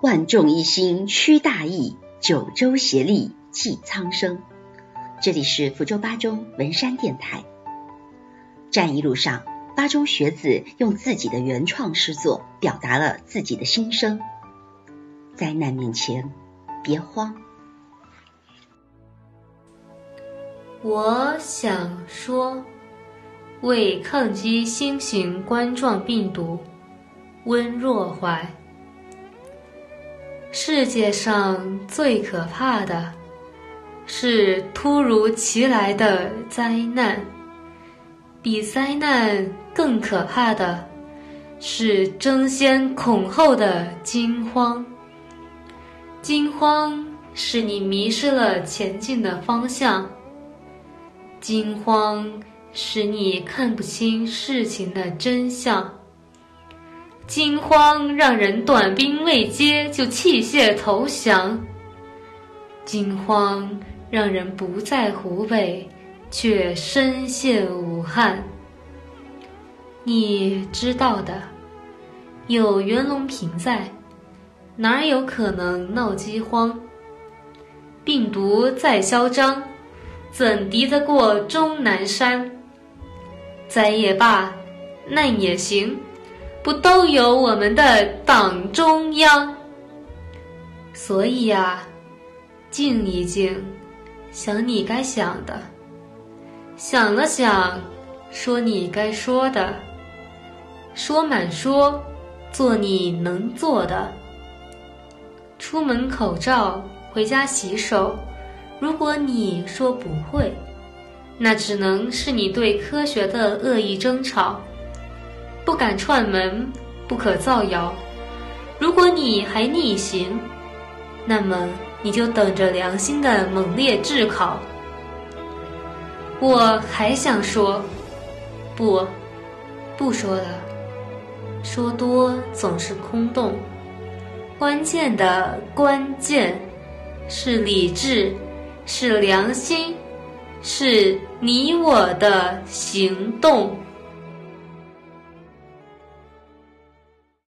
万众一心驱大疫，九州协力济苍生。这里是福州八中文山电台。战役路上，八中学子用自己的原创诗作表达了自己的心声。灾难面前，别慌。我想说，为抗击新型冠状病毒，温若怀。世界上最可怕的，是突如其来的灾难；比灾难更可怕的，是争先恐后的惊慌。惊慌使你迷失了前进的方向，惊慌使你看不清事情的真相。惊慌让人短兵未接就弃械投降，惊慌让人不在湖北，却深陷武汉。你知道的，有袁隆平在，哪有可能闹饥荒？病毒再嚣张，怎敌得过终南山？灾也罢，难也行。不都有我们的党中央？所以呀，静一静，想你该想的；想了想，说你该说的；说满说，做你能做的。出门口罩，回家洗手。如果你说不会，那只能是你对科学的恶意争吵。敢串门，不可造谣。如果你还逆行，那么你就等着良心的猛烈炙烤。我还想说，不，不说了。说多总是空洞。关键的关键，是理智，是良心，是你我的行动。